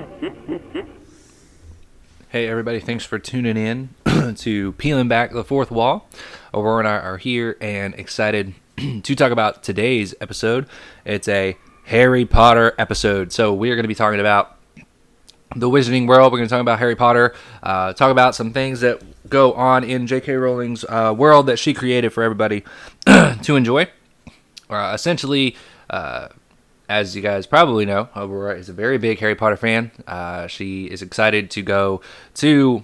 Hey, everybody, thanks for tuning in to Peeling Back the Fourth Wall. Aurora and I are here and excited to talk about today's episode. It's a Harry Potter episode. So, we are going to be talking about the Wizarding World. We're going to talk about Harry Potter, uh, talk about some things that go on in J.K. Rowling's uh, world that she created for everybody to enjoy. Uh, essentially, uh, as you guys probably know, Aurora is a very big Harry Potter fan. Uh, she is excited to go to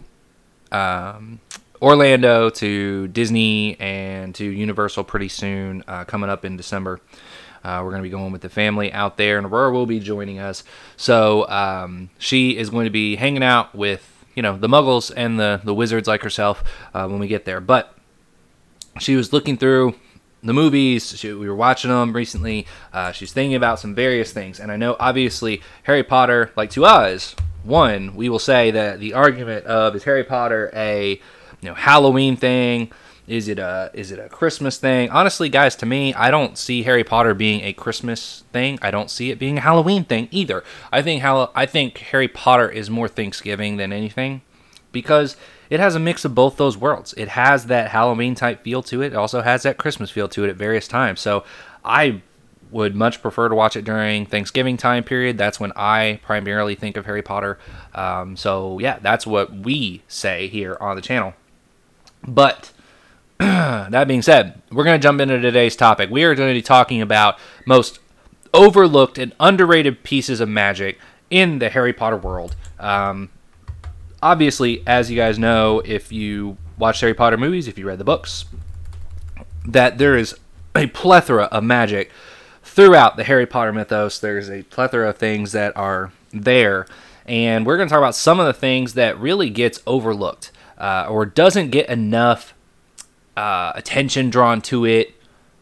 um, Orlando, to Disney, and to Universal pretty soon, uh, coming up in December. Uh, we're going to be going with the family out there, and Aurora will be joining us. So um, she is going to be hanging out with, you know, the Muggles and the the wizards like herself uh, when we get there. But she was looking through the movies. She, we were watching them recently. Uh, she's thinking about some various things, and I know obviously Harry Potter, like to us, one we will say that the argument of is Harry Potter a you know Halloween thing. Is it a is it a Christmas thing? Honestly, guys, to me, I don't see Harry Potter being a Christmas thing. I don't see it being a Halloween thing either. I think how I think Harry Potter is more Thanksgiving than anything because it has a mix of both those worlds. It has that Halloween type feel to it. It also has that Christmas feel to it at various times. So I would much prefer to watch it during Thanksgiving time period. That's when I primarily think of Harry Potter. Um, so yeah, that's what we say here on the channel. But that being said, we're going to jump into today's topic. We are going to be talking about most overlooked and underrated pieces of magic in the Harry Potter world. Um, obviously, as you guys know, if you watch Harry Potter movies, if you read the books, that there is a plethora of magic throughout the Harry Potter mythos. There's a plethora of things that are there, and we're going to talk about some of the things that really gets overlooked uh, or doesn't get enough uh, attention drawn to it.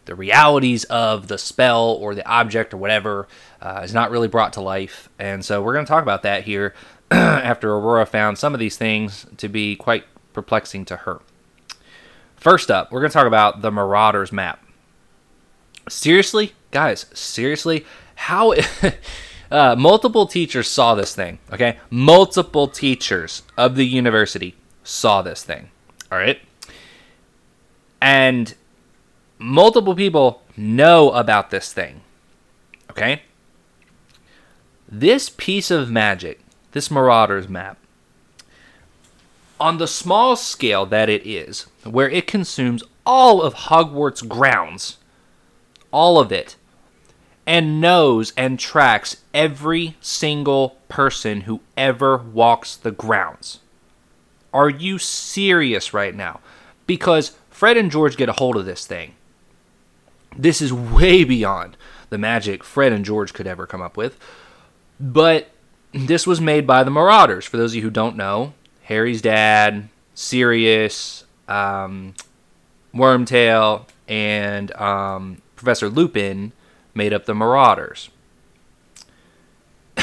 The realities of the spell or the object or whatever uh, is not really brought to life, and so we're going to talk about that here after Aurora found some of these things to be quite perplexing to her. First up, we're going to talk about the Marauders map. Seriously, guys, seriously, how uh, multiple teachers saw this thing, okay? Multiple teachers of the university saw this thing, all right? And multiple people know about this thing, okay? This piece of magic this Marauders map, on the small scale that it is, where it consumes all of Hogwarts grounds, all of it, and knows and tracks every single person who ever walks the grounds. Are you serious right now? Because Fred and George get a hold of this thing. This is way beyond the magic Fred and George could ever come up with. But this was made by the Marauders. For those of you who don't know, Harry's dad, Sirius, um, Wormtail, and um, Professor Lupin made up the Marauders.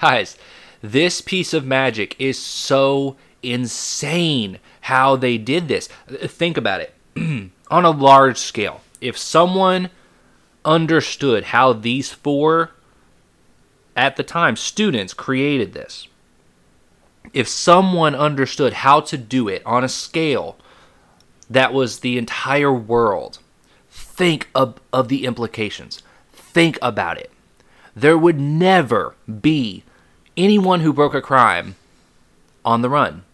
Guys, this piece of magic is so insane how they did this. Think about it. On a large scale, if someone understood how these four at the time, students created this. If someone understood how to do it on a scale that was the entire world, think of, of the implications. Think about it. There would never be anyone who broke a crime on the run.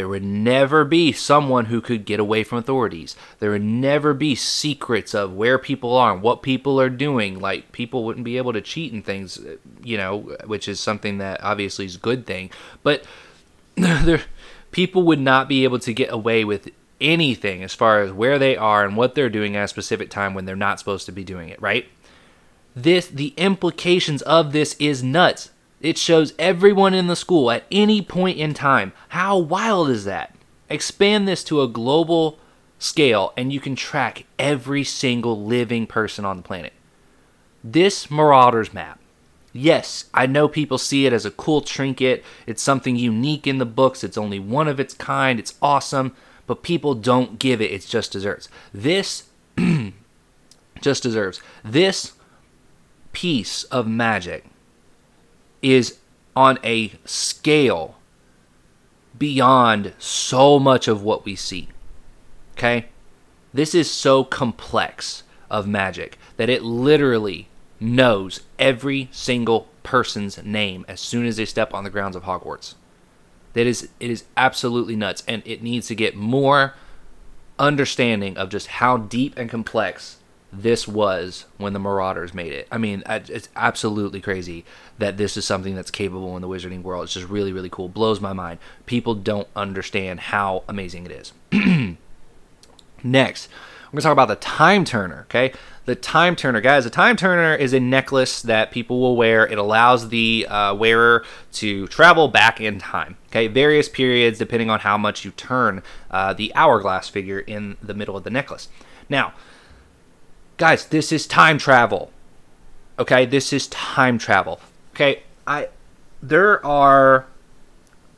There would never be someone who could get away from authorities. There would never be secrets of where people are and what people are doing. Like people wouldn't be able to cheat and things, you know, which is something that obviously is a good thing. But there, people would not be able to get away with anything as far as where they are and what they're doing at a specific time when they're not supposed to be doing it, right? This the implications of this is nuts. It shows everyone in the school at any point in time. How wild is that? Expand this to a global scale and you can track every single living person on the planet. This Marauders map. Yes, I know people see it as a cool trinket. It's something unique in the books. It's only one of its kind. It's awesome, but people don't give it its just desserts. This just deserves. This piece of magic is on a scale beyond so much of what we see. Okay? This is so complex of magic that it literally knows every single person's name as soon as they step on the grounds of Hogwarts. That is it is absolutely nuts and it needs to get more understanding of just how deep and complex this was when the Marauders made it. I mean, it's absolutely crazy that this is something that's capable in the wizarding world. It's just really, really cool. Blows my mind. People don't understand how amazing it is. Next, we're going to talk about the Time Turner, okay? The Time Turner, guys, the Time Turner is a necklace that people will wear. It allows the uh, wearer to travel back in time, okay? Various periods depending on how much you turn uh, the hourglass figure in the middle of the necklace. Now, guys, this is time travel. Okay, this is time travel. Okay, I there are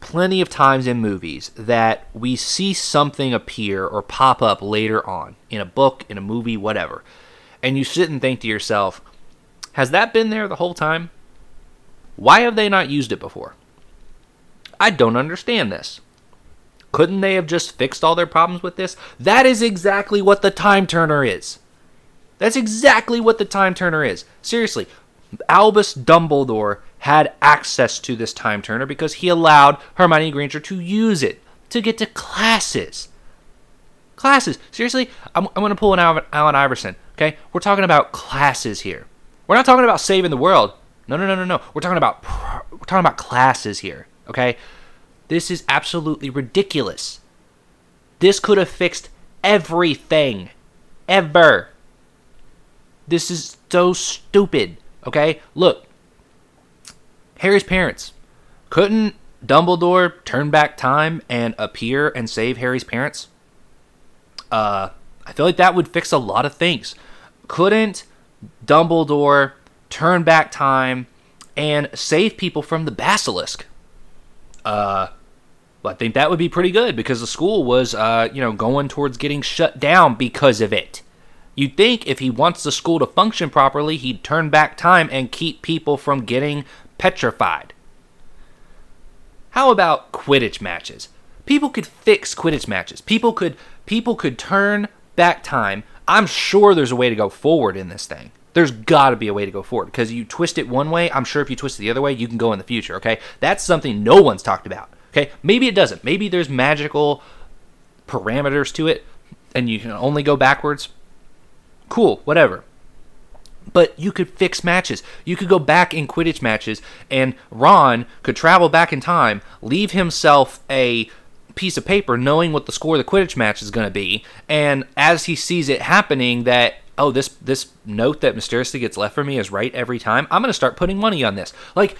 plenty of times in movies that we see something appear or pop up later on in a book, in a movie, whatever. And you sit and think to yourself, has that been there the whole time? Why have they not used it before? I don't understand this. Couldn't they have just fixed all their problems with this? That is exactly what the time turner is. That's exactly what the time turner is. Seriously, Albus Dumbledore had access to this time turner because he allowed Hermione Granger to use it to get to classes. Classes. Seriously, I'm, I'm going to pull an Allen, Allen Iverson. Okay, we're talking about classes here. We're not talking about saving the world. No, no, no, no, no. We're talking about we're talking about classes here. Okay, this is absolutely ridiculous. This could have fixed everything, ever. This is so stupid. Okay? Look. Harry's parents. Couldn't Dumbledore turn back time and appear and save Harry's parents? Uh, I feel like that would fix a lot of things. Couldn't Dumbledore turn back time and save people from the basilisk? Uh, I think that would be pretty good because the school was, uh, you know, going towards getting shut down because of it. You'd think if he wants the school to function properly, he'd turn back time and keep people from getting petrified. How about Quidditch matches? People could fix Quidditch matches. People could people could turn back time. I'm sure there's a way to go forward in this thing. There's got to be a way to go forward because you twist it one way, I'm sure if you twist it the other way, you can go in the future, okay? That's something no one's talked about. Okay? Maybe it doesn't. Maybe there's magical parameters to it and you can only go backwards Cool, whatever. But you could fix matches. You could go back in Quidditch matches, and Ron could travel back in time, leave himself a piece of paper knowing what the score of the Quidditch match is going to be, and as he sees it happening, that oh this this note that mysteriously gets left for me is right every time. I'm going to start putting money on this. Like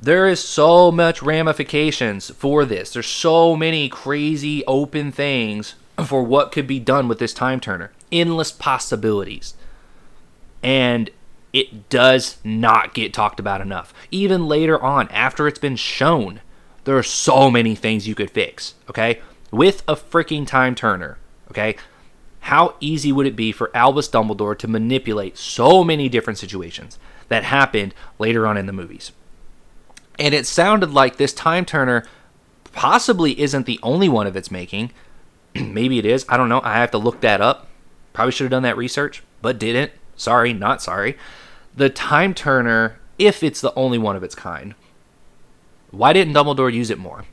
there is so much ramifications for this. There's so many crazy open things for what could be done with this time turner endless possibilities. And it does not get talked about enough. Even later on, after it's been shown, there are so many things you could fix, okay? With a freaking time turner, okay? How easy would it be for Albus Dumbledore to manipulate so many different situations that happened later on in the movies? And it sounded like this time turner possibly isn't the only one of its making. Maybe it is. I don't know. I have to look that up. Probably should have done that research, but didn't. Sorry, not sorry. The Time Turner, if it's the only one of its kind, why didn't Dumbledore use it more?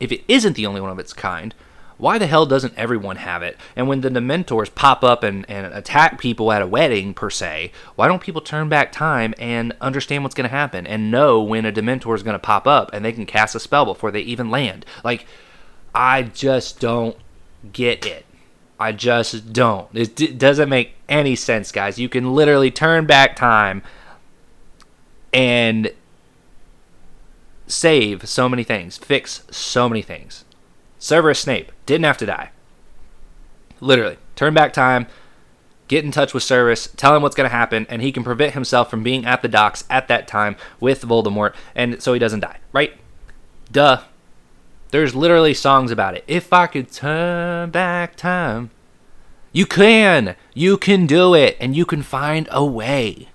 If it isn't the only one of its kind, why the hell doesn't everyone have it? And when the Dementors pop up and, and attack people at a wedding, per se, why don't people turn back time and understand what's going to happen and know when a Dementor is going to pop up and they can cast a spell before they even land? Like, I just don't get it. I just don't. It d- doesn't make any sense, guys. You can literally turn back time and save so many things, fix so many things. Severus Snape didn't have to die. Literally, turn back time, get in touch with Severus, tell him what's going to happen, and he can prevent himself from being at the docks at that time with Voldemort, and so he doesn't die, right? Duh. There's literally songs about it. If I could turn back time. You can. You can do it and you can find a way.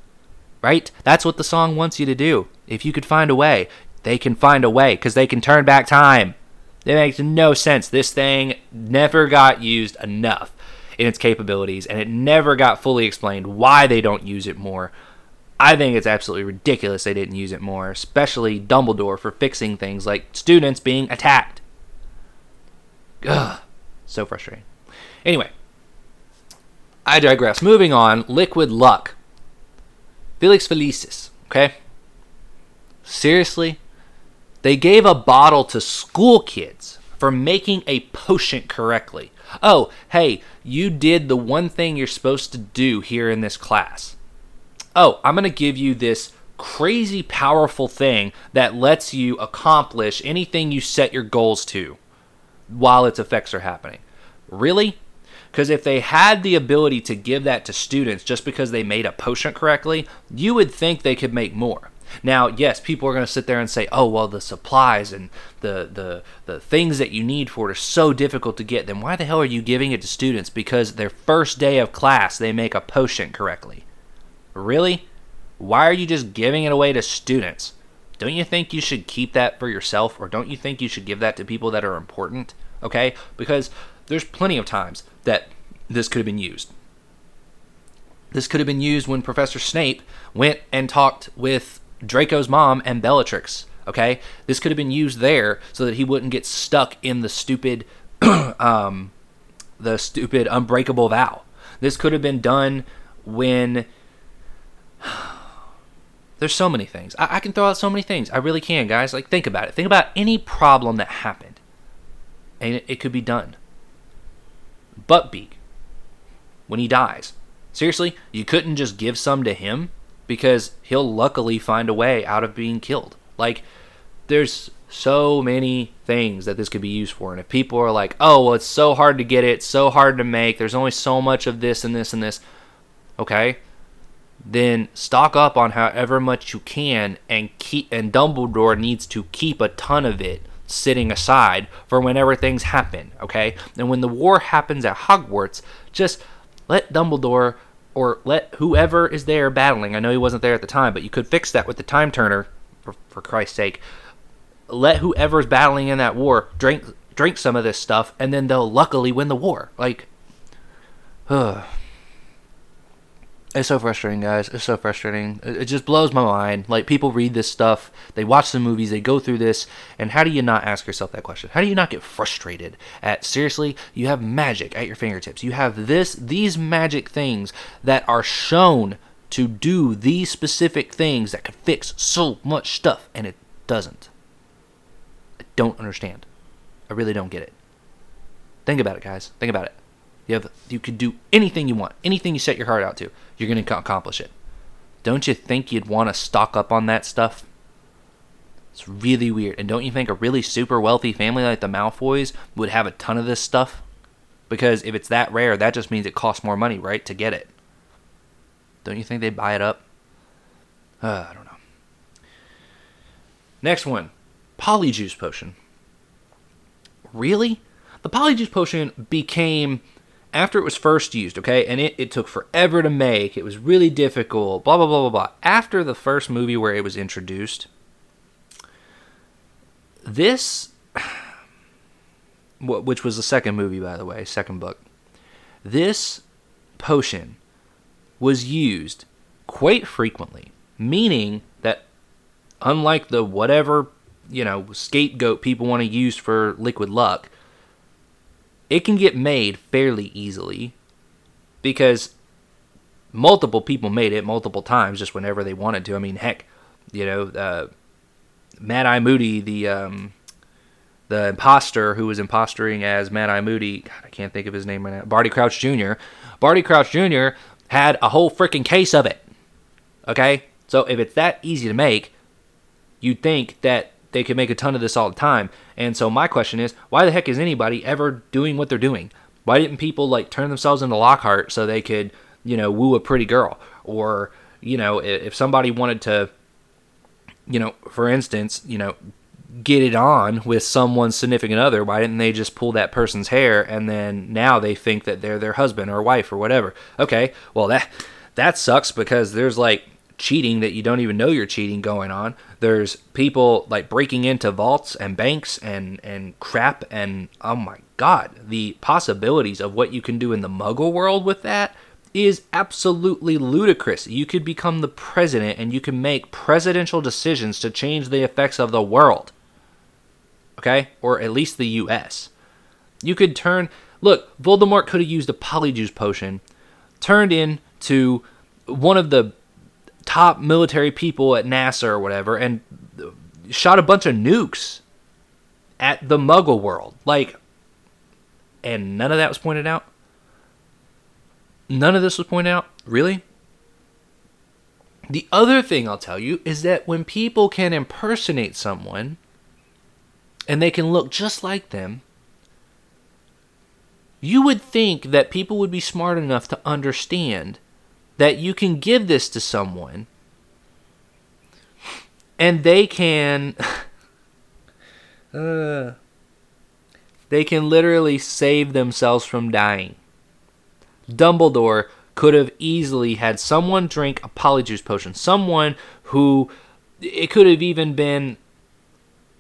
Right? That's what the song wants you to do. If you could find a way, they can find a way because they can turn back time. It makes no sense. This thing never got used enough in its capabilities, and it never got fully explained why they don't use it more. I think it's absolutely ridiculous they didn't use it more, especially Dumbledore for fixing things like students being attacked. Ugh, so frustrating. Anyway, I digress. Moving on, Liquid Luck. Felix Felicis, okay? Seriously? They gave a bottle to school kids for making a potion correctly. Oh, hey, you did the one thing you're supposed to do here in this class. Oh, I'm going to give you this crazy powerful thing that lets you accomplish anything you set your goals to while its effects are happening. Really? Because if they had the ability to give that to students just because they made a potion correctly, you would think they could make more. Now, yes, people are going to sit there and say, "Oh, well, the supplies and the the the things that you need for it are so difficult to get." Then why the hell are you giving it to students because their first day of class they make a potion correctly? Really? Why are you just giving it away to students? Don't you think you should keep that for yourself or don't you think you should give that to people that are important? Okay? Because there's plenty of times that this could have been used. This could have been used when Professor Snape went and talked with Draco's mom and Bellatrix. Okay, this could have been used there so that he wouldn't get stuck in the stupid, um, the stupid unbreakable vow. This could have been done when. There's so many things. I, I can throw out so many things. I really can, guys. Like, think about it. Think about any problem that happened, and it, it could be done. Buckbeak, when he dies, seriously, you couldn't just give some to him because he'll luckily find a way out of being killed. Like, there's so many things that this could be used for. And if people are like, oh, well, it's so hard to get it, so hard to make, there's only so much of this and this and this, okay, then stock up on however much you can and keep, and Dumbledore needs to keep a ton of it sitting aside for whenever things happen, okay? And when the war happens at Hogwarts, just let Dumbledore or let whoever is there battling. I know he wasn't there at the time, but you could fix that with the time turner, for, for Christ's sake. Let whoever's battling in that war drink drink some of this stuff, and then they'll luckily win the war. Like, ugh. It's so frustrating, guys. It's so frustrating. It just blows my mind. Like people read this stuff, they watch the movies, they go through this, and how do you not ask yourself that question? How do you not get frustrated at seriously, you have magic at your fingertips. You have this these magic things that are shown to do these specific things that could fix so much stuff and it doesn't. I don't understand. I really don't get it. Think about it, guys. Think about it. You have you could do anything you want, anything you set your heart out to, you're going to accomplish it. Don't you think you'd want to stock up on that stuff? It's really weird. And don't you think a really super wealthy family like the Malfoys would have a ton of this stuff? Because if it's that rare, that just means it costs more money, right, to get it. Don't you think they'd buy it up? Uh, I don't know. Next one, Polyjuice potion. Really? The Polyjuice potion became after it was first used, okay, and it, it took forever to make, it was really difficult, blah, blah, blah, blah, blah. After the first movie where it was introduced, this, which was the second movie, by the way, second book, this potion was used quite frequently, meaning that unlike the whatever, you know, scapegoat people want to use for liquid luck, it can get made fairly easily because multiple people made it multiple times just whenever they wanted to. I mean, heck, you know, uh, Mad Eye Moody, the um, the imposter who was impostering as Mad Eye Moody, God, I can't think of his name right now, Barty Crouch Jr. Barty Crouch Jr. had a whole freaking case of it. Okay, so if it's that easy to make, you'd think that they could make a ton of this all the time. And so my question is, why the heck is anybody ever doing what they're doing? Why didn't people like turn themselves into Lockhart so they could, you know, woo a pretty girl? Or, you know, if somebody wanted to, you know, for instance, you know, get it on with someone's significant other, why didn't they just pull that person's hair and then now they think that they're their husband or wife or whatever? Okay, well that that sucks because there's like cheating that you don't even know you're cheating going on. There's people like breaking into vaults and banks and and crap and oh my god, the possibilities of what you can do in the muggle world with that is absolutely ludicrous. You could become the president and you can make presidential decisions to change the effects of the world. Okay? Or at least the US. You could turn look, Voldemort could have used a polyjuice potion turned into one of the top military people at NASA or whatever and shot a bunch of nukes at the muggle world. Like and none of that was pointed out. None of this was pointed out? Really? The other thing I'll tell you is that when people can impersonate someone and they can look just like them, you would think that people would be smart enough to understand that you can give this to someone and they can uh, they can literally save themselves from dying. Dumbledore could have easily had someone drink a polyjuice potion, someone who it could have even been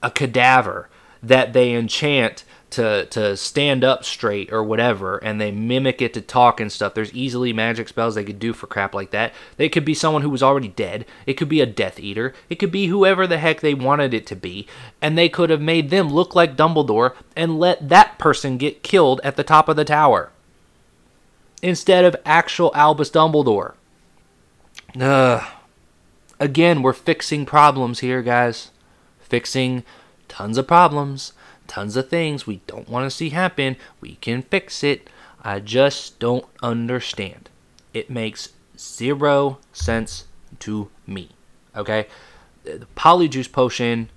a cadaver that they enchant to to stand up straight or whatever and they mimic it to talk and stuff. There's easily magic spells they could do for crap like that. They could be someone who was already dead. It could be a death eater. It could be whoever the heck they wanted it to be. And they could have made them look like dumbledore and let that person get killed at the top of the tower. Instead of actual albus dumbledore. Ugh. again we're fixing problems here guys. Fixing tons of problems tons of things we don't want to see happen. We can fix it. I just don't understand. It makes zero sense to me. Okay? The polyjuice potion,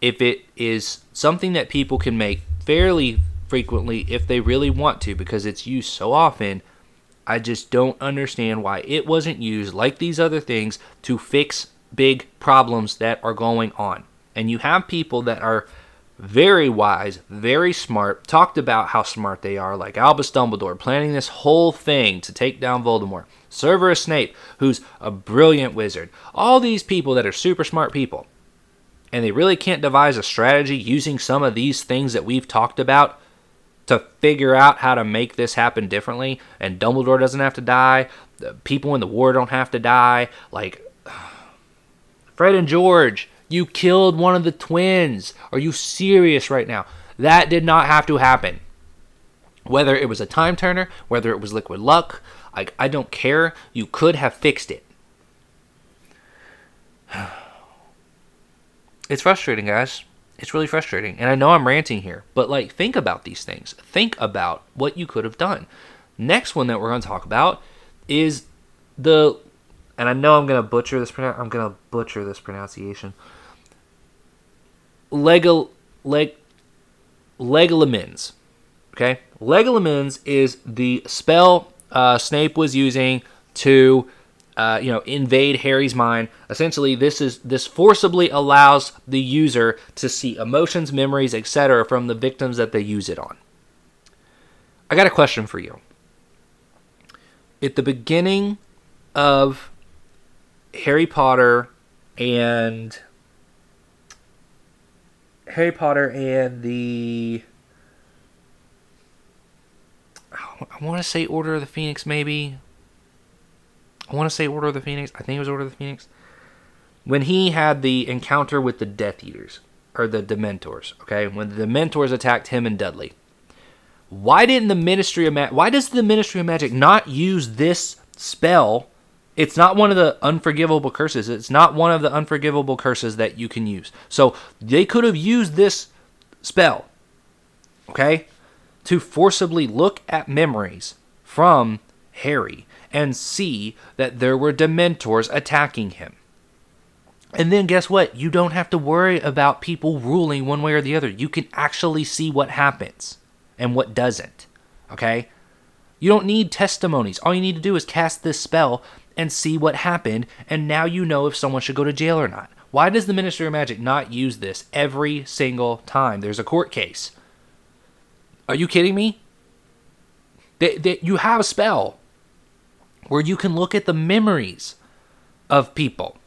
if it is something that people can make fairly frequently if they really want to, because it's used so often, I just don't understand why it wasn't used like these other things to fix big problems that are going on. And you have people that are very wise, very smart, talked about how smart they are, like Albus Dumbledore, planning this whole thing to take down Voldemort. Severus Snape, who's a brilliant wizard. All these people that are super smart people. And they really can't devise a strategy using some of these things that we've talked about to figure out how to make this happen differently. And Dumbledore doesn't have to die. The people in the war don't have to die. Like, Fred and George you killed one of the twins. Are you serious right now? That did not have to happen. Whether it was a time turner, whether it was liquid luck, I, I don't care. You could have fixed it. It's frustrating, guys. It's really frustrating. And I know I'm ranting here, but like think about these things. Think about what you could have done. Next one that we're going to talk about is the and I know I'm going to butcher this I'm going to butcher this pronunciation. Lego leg Legolamens. Okay, Legolamens is the spell uh, Snape was using to, uh, you know, invade Harry's mind. Essentially, this is this forcibly allows the user to see emotions, memories, etc., from the victims that they use it on. I got a question for you. At the beginning of Harry Potter and Harry Potter and the I want to say Order of the Phoenix maybe. I want to say Order of the Phoenix. I think it was Order of the Phoenix. When he had the encounter with the Death Eaters or the Dementors, okay? When the Dementors attacked him and Dudley. Why didn't the Ministry of Magic why does the Ministry of Magic not use this spell it's not one of the unforgivable curses. It's not one of the unforgivable curses that you can use. So they could have used this spell, okay, to forcibly look at memories from Harry and see that there were Dementors attacking him. And then guess what? You don't have to worry about people ruling one way or the other. You can actually see what happens and what doesn't. Okay? You don't need testimonies. All you need to do is cast this spell and see what happened, and now you know if someone should go to jail or not. Why does the Ministry of Magic not use this every single time there's a court case? Are you kidding me? They, they, you have a spell where you can look at the memories of people.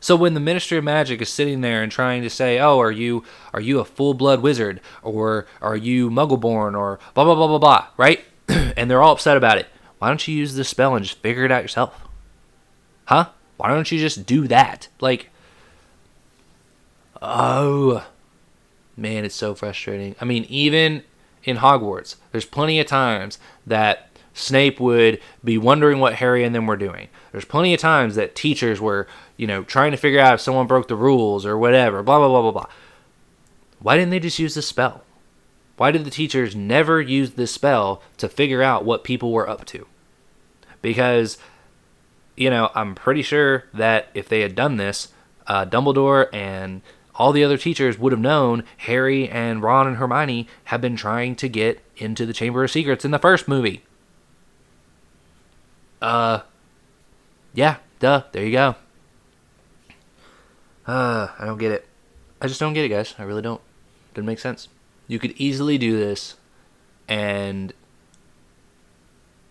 So when the Ministry of Magic is sitting there and trying to say, "Oh, are you are you a full-blood wizard or are you muggle-born or blah blah blah blah blah," right? and they're all upset about it. Why don't you use this spell and just figure it out yourself? Huh? Why don't you just do that? Like Oh, man, it's so frustrating. I mean, even in Hogwarts, there's plenty of times that Snape would be wondering what Harry and them were doing. There's plenty of times that teachers were, you know, trying to figure out if someone broke the rules or whatever, blah, blah, blah, blah, blah. Why didn't they just use the spell? Why did the teachers never use this spell to figure out what people were up to? Because, you know, I'm pretty sure that if they had done this, uh, Dumbledore and all the other teachers would have known Harry and Ron and Hermione have been trying to get into the Chamber of Secrets in the first movie. Uh, yeah, duh, there you go. Uh, I don't get it. I just don't get it, guys. I really don't. Doesn't make sense. You could easily do this and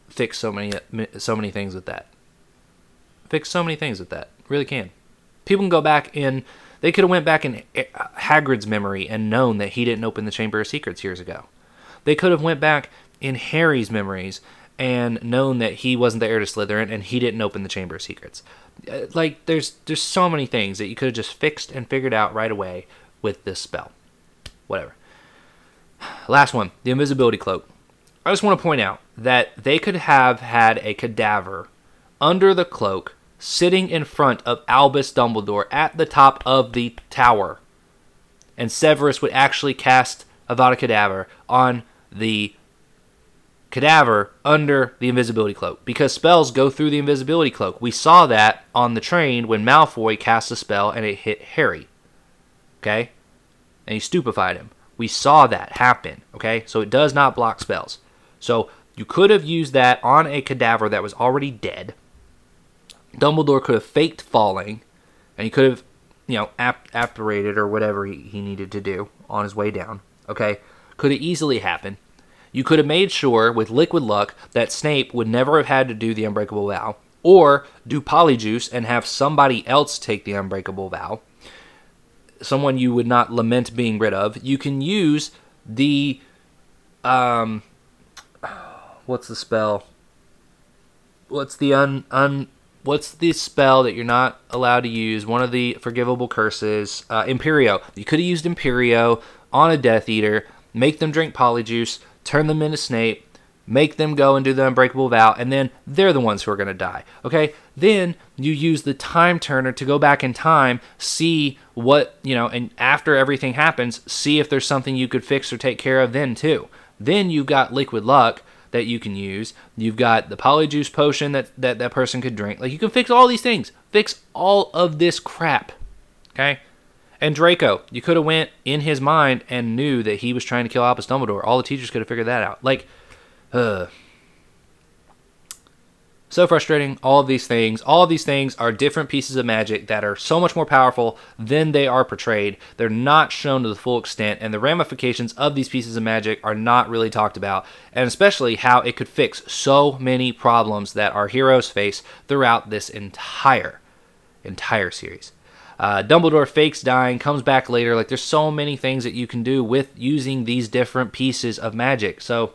fix so many so many things with that. Fix so many things with that. Really can. People can go back in they could have went back in eh, Hagrid's memory and known that he didn't open the Chamber of Secrets years ago. They could have went back in Harry's memories and known that he wasn't the heir to Slytherin and he didn't open the Chamber of Secrets. Uh, like there's there's so many things that you could have just fixed and figured out right away with this spell. Whatever. Last one, the invisibility cloak. I just want to point out that they could have had a cadaver under the cloak sitting in front of Albus Dumbledore at the top of the tower. And Severus would actually cast Avada Kedavra on the cadaver under the invisibility cloak because spells go through the invisibility cloak. We saw that on the train when Malfoy cast a spell and it hit Harry. Okay? And he stupefied him. We saw that happen. Okay? So it does not block spells. So you could have used that on a cadaver that was already dead Dumbledore could have faked falling, and he could have, you know, ap- apparated or whatever he, he needed to do on his way down. Okay, could have easily happened. You could have made sure with liquid luck that Snape would never have had to do the unbreakable vow, or do polyjuice and have somebody else take the unbreakable vow. Someone you would not lament being rid of. You can use the um what's the spell? What's the un un what's the spell that you're not allowed to use? One of the forgivable curses, uh, Imperio. You could have used Imperio on a Death Eater, make them drink Polyjuice, turn them into Snape, make them go and do the Unbreakable Vow, and then they're the ones who are going to die. Okay? Then you use the Time Turner to go back in time, see what, you know, and after everything happens, see if there's something you could fix or take care of then too. Then you've got Liquid Luck that you can use. You've got the polyjuice potion that, that that person could drink. Like you can fix all these things. Fix all of this crap. Okay? And Draco, you could have went in his mind and knew that he was trying to kill Albus Dumbledore. All the teachers could have figured that out. Like, uh, so frustrating. All of these things, all of these things are different pieces of magic that are so much more powerful than they are portrayed. They're not shown to the full extent, and the ramifications of these pieces of magic are not really talked about, and especially how it could fix so many problems that our heroes face throughout this entire, entire series. Uh, Dumbledore fakes dying, comes back later. Like, there's so many things that you can do with using these different pieces of magic. So,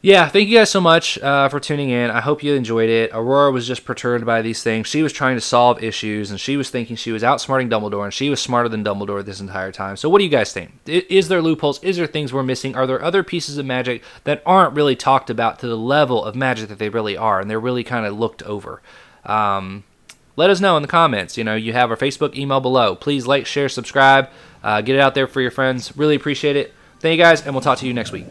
yeah, thank you guys so much uh, for tuning in. I hope you enjoyed it. Aurora was just perturbed by these things. She was trying to solve issues, and she was thinking she was outsmarting Dumbledore, and she was smarter than Dumbledore this entire time. So, what do you guys think? Is there loopholes? Is there things we're missing? Are there other pieces of magic that aren't really talked about to the level of magic that they really are, and they're really kind of looked over? Um, let us know in the comments. You know, you have our Facebook email below. Please like, share, subscribe, uh, get it out there for your friends. Really appreciate it. Thank you guys, and we'll talk to you next week.